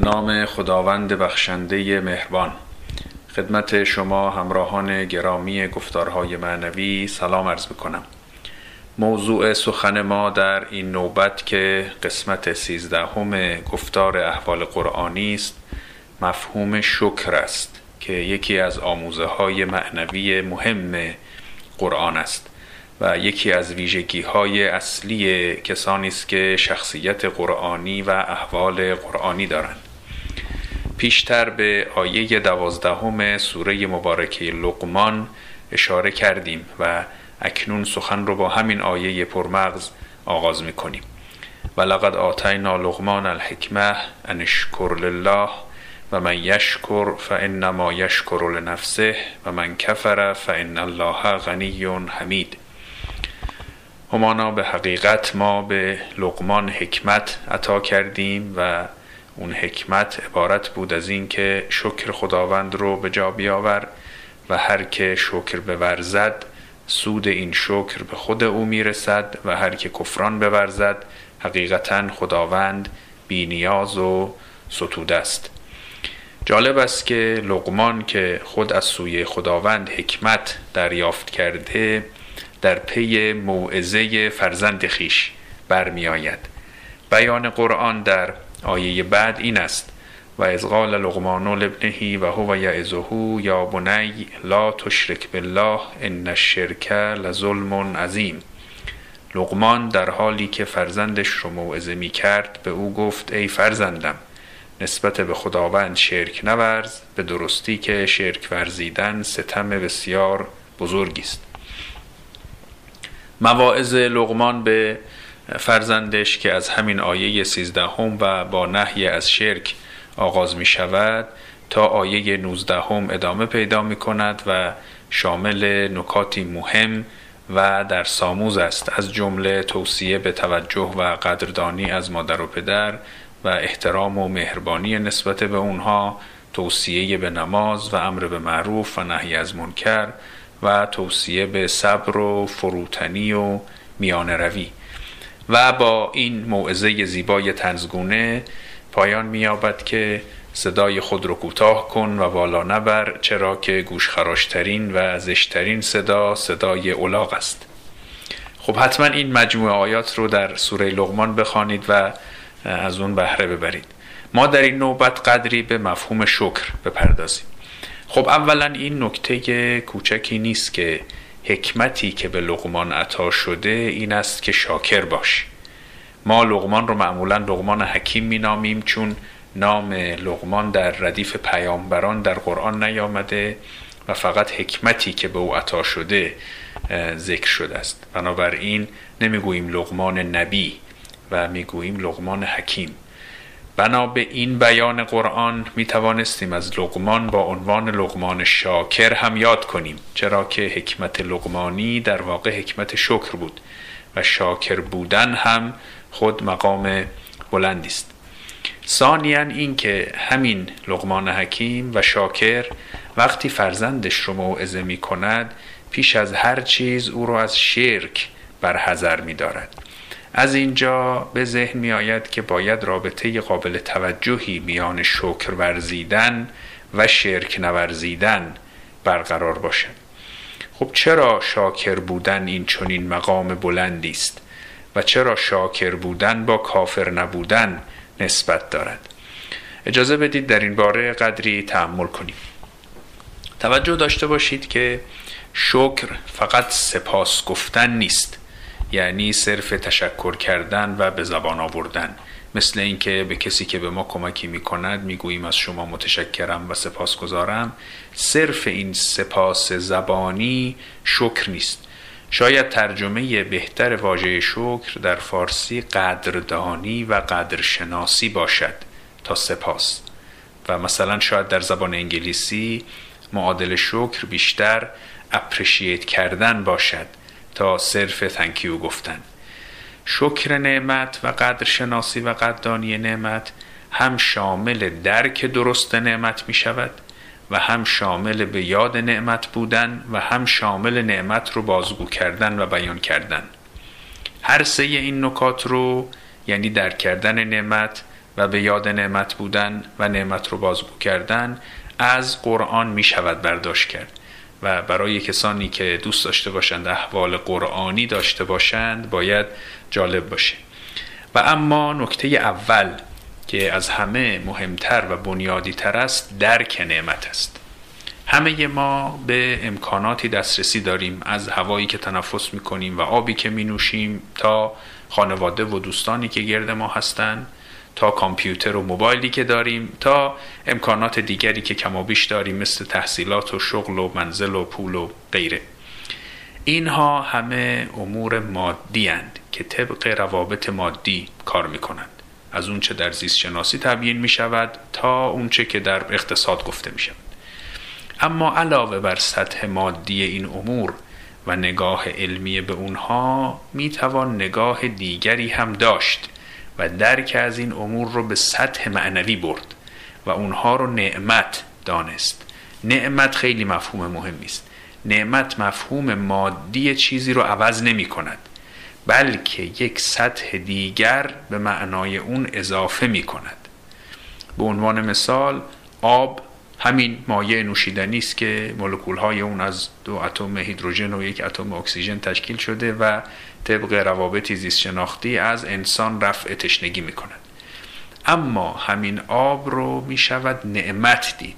نام خداوند بخشنده مهربان. خدمت شما همراهان گرامی گفتارهای معنوی سلام عرض بکنم موضوع سخن ما در این نوبت که قسمت سیزدهم گفتار احوال قرآنی است مفهوم شکر است که یکی از آموزه های معنوی مهم قرآن است. و یکی از ویژگی های اصلی کسانی است که شخصیت قرآنی و احوال قرآنی دارند. پیشتر به آیه دوازدهم سوره مبارکه لقمان اشاره کردیم و اکنون سخن رو با همین آیه پرمغز آغاز می کنیم و لقد آتینا لقمان الحکمه انشکر لله و من یشکر فانما یشکر لنفسه و من کفر فان الله غنی حمید. همانا به حقیقت ما به لقمان حکمت عطا کردیم و اون حکمت عبارت بود از این که شکر خداوند رو به جا بیاور و هر که شکر بورزد سود این شکر به خود او می‌رسد و هر که کفران بورزد حقیقتا خداوند بینیاز و ستوده است. جالب است که لقمان که خود از سوی خداوند حکمت دریافت کرده در پی موعظه فرزند خیش برمیآید. بیان قرآن در آیه بعد این است. و از قال لقمان لابنه و هو یعظه یا بنی لا تشرک بالله ان الشرک لظلم عظیم. لقمان در حالی که فرزندش رو موعظه می کرد به او گفت ای فرزندم نسبت به خداوند شرک نورز به درستی که شرک ورزیدن ستم بسیار بزرگی است. مواعظ لغمان به فرزندش که از همین آیه سیزدهم و با نهی از شرک آغاز می شود تا آیه نوزدهم ادامه پیدا می کند و شامل نکاتی مهم و در ساموز است. از جمله توصیه به توجه و قدردانی از مادر و پدر و احترام و مهربانی نسبت به اونها توصیه به نماز و امر به معروف و نهی از منکر و توصیه به صبر و فروتنی و میان روی. و با این موعظه زیبای تنزگونه پایان میابد که صدای خود رو کوتاه کن و بالا نبر چرا که گوشخراشترین و زشترین صدا صدای اولاغ است. خب حتما این مجموعه آیات رو در سوره لغمان بخوانید و از اون بهره ببرید. ما در این نوبت قدری به مفهوم شکر بپردازیم. خب اولا این نکته کوچکی نیست که حکمتی که به لغمان عطا شده این است که شاکر باش. ما لغمان رو معمولا لغمان حکیم مینامیم چون نام لغمان در ردیف پیامبران در قرآن نیامده و فقط حکمتی که به او عطا شده ذکر شده است. بنابراین نمی‌گوییم لغمان نبی و می‌گوییم لغمان حکیم. بنا به این بیان قرآن می توانستیم از لقمان با عنوان لقمان شاکر هم یاد کنیم چرا که حکمت لقمانی در واقع حکمت شکر بود و شاکر بودن هم خود مقام بلندی است. ثانیا اینکه همین لقمان حکیم و شاکر وقتی فرزندش رو موعظه می کند پیش از هر چیز او را از شرک برحذر می دارد. از اینجا به ذهن می آید که باید رابطه قابل توجهی میان شکر ورزیدن و شرک نورزیدن برقرار باشد. خب چرا شاکر بودن این چنین مقام بلندی است و چرا شاکر بودن با کافر نبودن نسبت دارد؟ اجازه بدید در این باره قدری تحمل کنیم. توجه داشته باشید که شکر فقط سپاس گفتن نیست. یعنی صرف تشکر کردن و به زبان آوردن. مثل اینکه به کسی که به ما کمکی می کند می گوییم از شما متشکرم و سپاس گذارم صرف این سپاس زبانی شکر نیست. شاید ترجمه بهتر واژه شکر در فارسی قدردانی و قدرشناسی باشد تا سپاس. و مثلا شاید در زبان انگلیسی معادل شکر بیشتر اپریشیت کردن باشد. تا صرف تنکیو گفتن. شکر نعمت و قدر شناسی و قدردانی نعمت هم شامل درک درست نعمت می شود و هم شامل به یاد نعمت بودن و هم شامل نعمت رو بازگو کردن و بیان کردن. هر سه این نکات رو یعنی درک کردن نعمت و به یاد نعمت بودن و نعمت رو بازگو کردن از قرآن می شود برداشت کرد. و برای کسانی که دوست داشته باشند احوال قرآنی داشته باشند باید جالب باشه. و اما نکته اول که از همه مهمتر و بنیادی تر است درک نعمت است. همه ما به امکاناتی دسترسی داریم از هوایی که تنفس می‌کنیم و آبی که می نوشیم تا خانواده و دوستانی که گرد ما هستند. تا کامپیوتر و موبایلی که داریم تا امکانات دیگری که کم بیش داریم مثل تحصیلات و شغل و منزل و پول و غیره. اینها همه امور مادی هند که طبق روابط مادی کار می کنند از اونچه در زیست شناسی تبیین می شود تا اونچه که در اقتصاد گفته می شود اما علاوه بر سطح مادی این امور و نگاه علمی به اونها می توان نگاه دیگری هم داشت. و درک از این امور رو به سطح معنوی برد و اونها رو نعمت دانست. نعمت خیلی مفهوم مهمی است. نعمت مفهوم مادی چیزی رو عوض نمی کند بلکه یک سطح دیگر به معنای اون اضافه می کند. به عنوان مثال آب همین مایع نوشیدنی است که مولکول های اون از دو اتم هیدروژن و یک اتم اکسیژن تشکیل شده و طبق روابط زیست شناختی از انسان رفع تشنگی می کند اما همین آب رو می شود نعمت دید.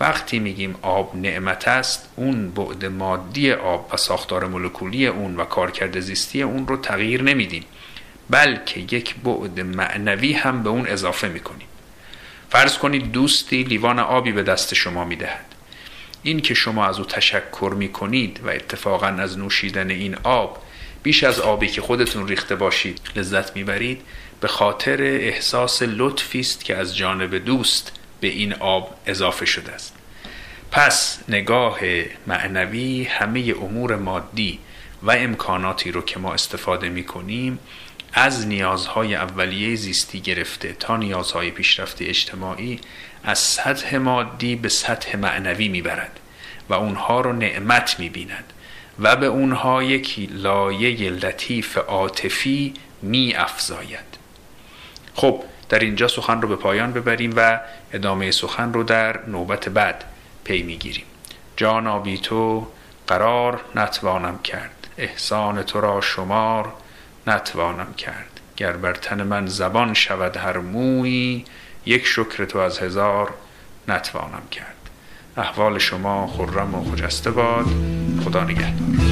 وقتی میگیم آب نعمت است اون بعد مادی آب و ساختار مولکولی اون و کارکرد زیستی اون رو تغییر نمیدیم بلکه یک بعد معنوی هم به اون اضافه می‌کنیم. فرض کنید دوستی لیوان آبی به دست شما می‌دهد. این که شما از او تشکر می‌کنید و اتفاقا از نوشیدن این آب بیش از آبی که خودتون ریخته باشید لذت می‌برید به خاطر احساس لطفی است که از جانب دوست به این آب اضافه شده است. پس نگاه معنوی همه امور مادی و امکاناتی رو که ما استفاده می کنیم از نیازهای اولیه زیستی گرفته تا نیازهای پیشرفت اجتماعی از سطح مادی به سطح معنوی می‌برد و اونها رو نعمت می‌بیند و به اونها یک لایه لطیف عاطفی می افزاید خب در اینجا سخن رو به پایان ببریم و ادامه سخن رو در نوبت بعد پی می‌گیریم. جانا تو قرار نتوانم کرد. احسان تو را شمار نتوانم کرد. گر بر تن من زبان شود هر مویی یک شکر تو از هزار نتوانم کرد. احوال شما خرم و خجسته باد. خدا نگهدار.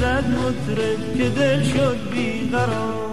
زد مطرب که دل شد بیقرار.